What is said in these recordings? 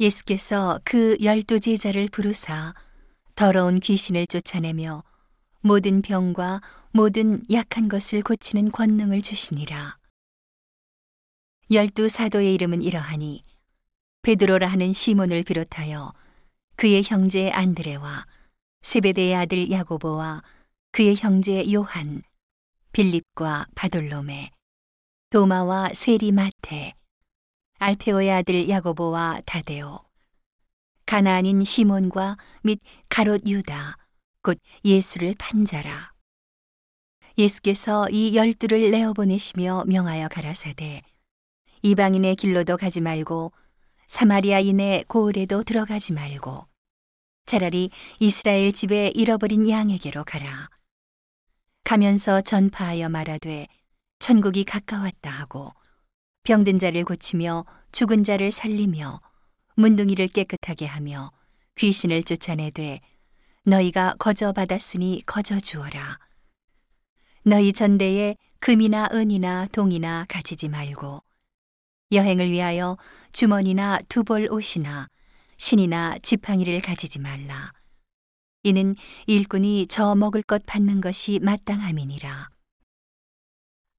예수께서 그 열두 제자를 부르사 더러운 귀신을 쫓아내며 모든 병과 모든 약한 것을 고치는 권능을 주시니라. 열두 사도의 이름은 이러하니 베드로라 하는 시몬을 비롯하여 그의 형제 안드레와 세베대의 아들 야고보와 그의 형제 요한, 빌립과 바돌로메, 도마와 세리 마테, 알페오의 아들 야고보와 다데오, 가나안인 시몬과 및 가롯 유다, 곧 예수를 판자라. 예수께서 이 열두를 내어 보내시며 명하여 가라사대 이방인의 길로도 가지 말고 사마리아인의 고을에도 들어가지 말고 차라리 이스라엘 집에 잃어버린 양에게로 가라. 가면서 전파하여 말하되 천국이 가까웠다 하고 병든 자를 고치며 죽은 자를 살리며 문둥이를 깨끗하게 하며 귀신을 쫓아내되 너희가 거저 받았으니 거저 주어라. 너희 전대에 금이나 은이나 동이나 가지지 말고 여행을 위하여 주머니나 두벌 옷이나 신이나 지팡이를 가지지 말라. 이는 일꾼이 저 먹을 것 받는 것이 마땅함이니라.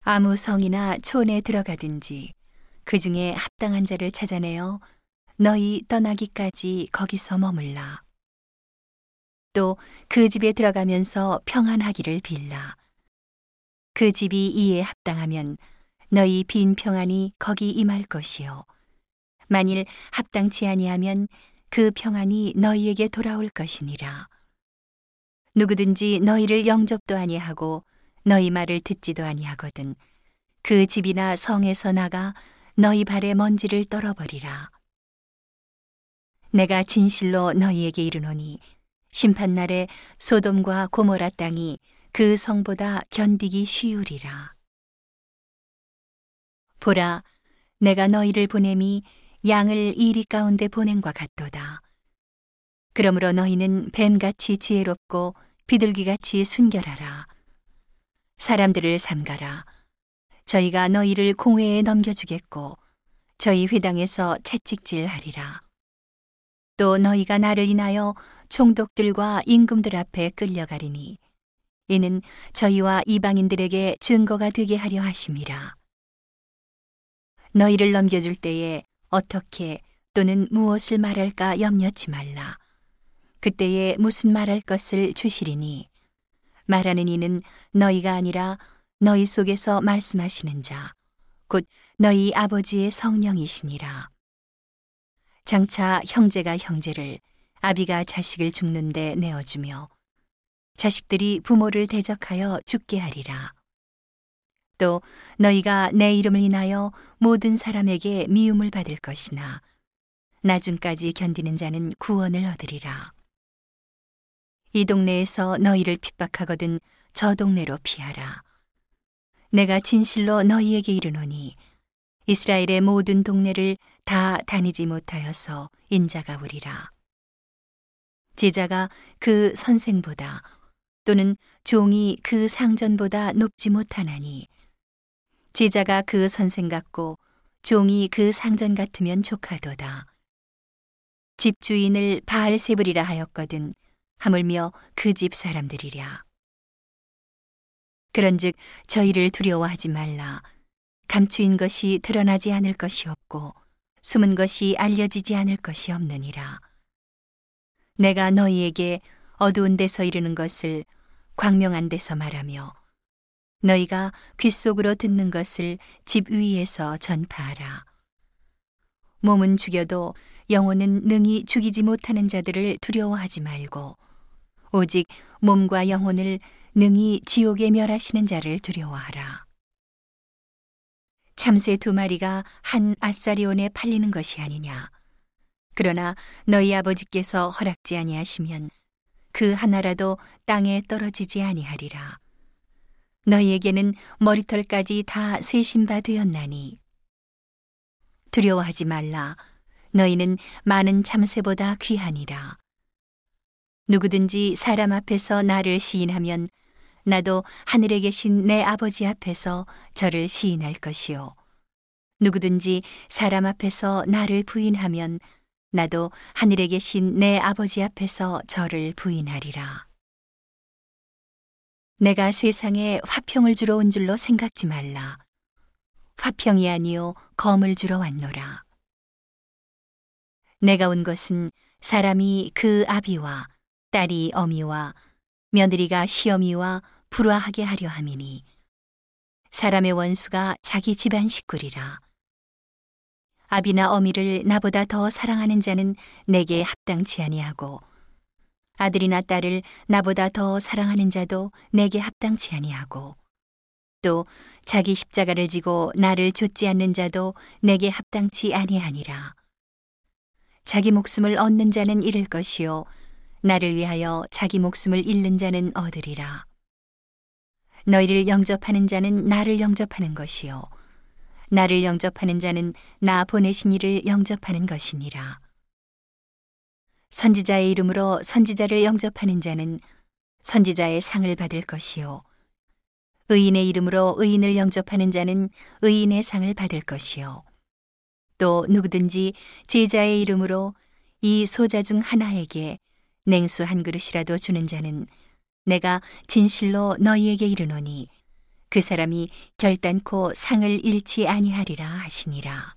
아무 성이나 촌에 들어가든지 그 중에 합당한 자를 찾아내어 너희 떠나기까지 거기서 머물라. 또 그 집에 들어가면서 평안하기를 빌라. 그 집이 이에 합당하면 너희 빈 평안이 거기 임할 것이요. 만일 합당치 아니하면 그 평안이 너희에게 돌아올 것이니라. 누구든지 너희를 영접도 아니하고 너희 말을 듣지도 아니하거든 그 집이나 성에서 나가 너희 발에 먼지를 떨어버리라. 내가 진실로 너희에게 이르노니 심판 날에 소돔과 고모라 땅이 그 성보다 견디기 쉬우리라. 보라, 내가 너희를 보냄이 양을 이리 가운데 보냄과 같도다. 그러므로 너희는 뱀같이 지혜롭고 비둘기같이 순결하라. 사람들을 삼가라. 저희가 너희를 공회에 넘겨주겠고 저희 회당에서 채찍질하리라. 또 너희가 나를 인하여 총독들과 임금들 앞에 끌려가리니 이는 저희와 이방인들에게 증거가 되게 하려 하심이라. 너희를 넘겨줄 때에 어떻게 또는 무엇을 말할까 염려치 말라. 그때에 무슨 말할 것을 주시리니 말하는 이는 너희가 아니라 너희 속에서 말씀하시는 자, 곧 너희 아버지의 성령이시니라. 장차 형제가 형제를, 아비가 자식을 죽는데 내어주며, 자식들이 부모를 대적하여 죽게 하리라. 또 너희가 내 이름을 인하여 모든 사람에게 미움을 받을 것이나, 나중까지 견디는 자는 구원을 얻으리라. 이 동네에서 너희를 핍박하거든 저 동네로 피하라. 내가 진실로 너희에게 이르노니 이스라엘의 모든 동네를 다 다니지 못하여서 인자가 우리라. 제자가 그 선생보다 또는 종이 그 상전보다 높지 못하나니 제자가 그 선생 같고 종이 그 상전 같으면 조카도다. 집주인을 바알세불이라 하였거든 하물며 그 집 사람들이랴. 그런즉 저희를 두려워하지 말라. 감추인 것이 드러나지 않을 것이 없고 숨은 것이 알려지지 않을 것이 없느니라. 내가 너희에게 어두운 데서 이르는 것을 광명한 데서 말하며 너희가 귓속으로 듣는 것을 집 위에서 전파하라. 몸은 죽여도 영혼은 능히 죽이지 못하는 자들을 두려워하지 말고 오직 몸과 영혼을 능히 지옥에 멸하시는 자를 두려워하라. 참새 두 마리가 한 아사리온에 팔리는 것이 아니냐. 그러나 너희 아버지께서 허락지 아니하시면 그 하나라도 땅에 떨어지지 아니하리라. 너희에게는 머리털까지 다 세신 바 되었나니. 두려워하지 말라. 너희는 많은 참새보다 귀하니라. 누구든지 사람 앞에서 나를 시인하면 나도 하늘에 계신 내 아버지 앞에서 저를 시인할 것이요. 누구든지 사람 앞에서 나를 부인하면 나도 하늘에 계신 내 아버지 앞에서 저를 부인하리라. 내가 세상에 화평을 주러 온 줄로 생각지 말라. 화평이 아니요 검을 주러 왔노라. 내가 온 것은 사람이 그 아비와 딸이 어미와 며느리가 시어미와 불화하게 하려 함이니 사람의 원수가 자기 집안 식구리라. 아비나 어미를 나보다 더 사랑하는 자는 내게 합당치 아니하고 아들이나 딸을 나보다 더 사랑하는 자도 내게 합당치 아니하고 또 자기 십자가를 지고 나를 좇지 않는 자도 내게 합당치 아니하니라. 자기 목숨을 얻는 자는 잃을 것이요 나를 위하여 자기 목숨을 잃는 자는 얻으리라. 너희를 영접하는 자는 나를 영접하는 것이요 나를 영접하는 자는 나 보내신 이를 영접하는 것이니라. 선지자의 이름으로 선지자를 영접하는 자는 선지자의 상을 받을 것이요 의인의 이름으로 의인을 영접하는 자는 의인의 상을 받을 것이요 또 누구든지 제자의 이름으로 이 소자 중 하나에게 냉수 한 그릇이라도 주는 자는 내가 진실로 너희에게 이르노니 그 사람이 결단코 상을 잃지 아니하리라 하시니라.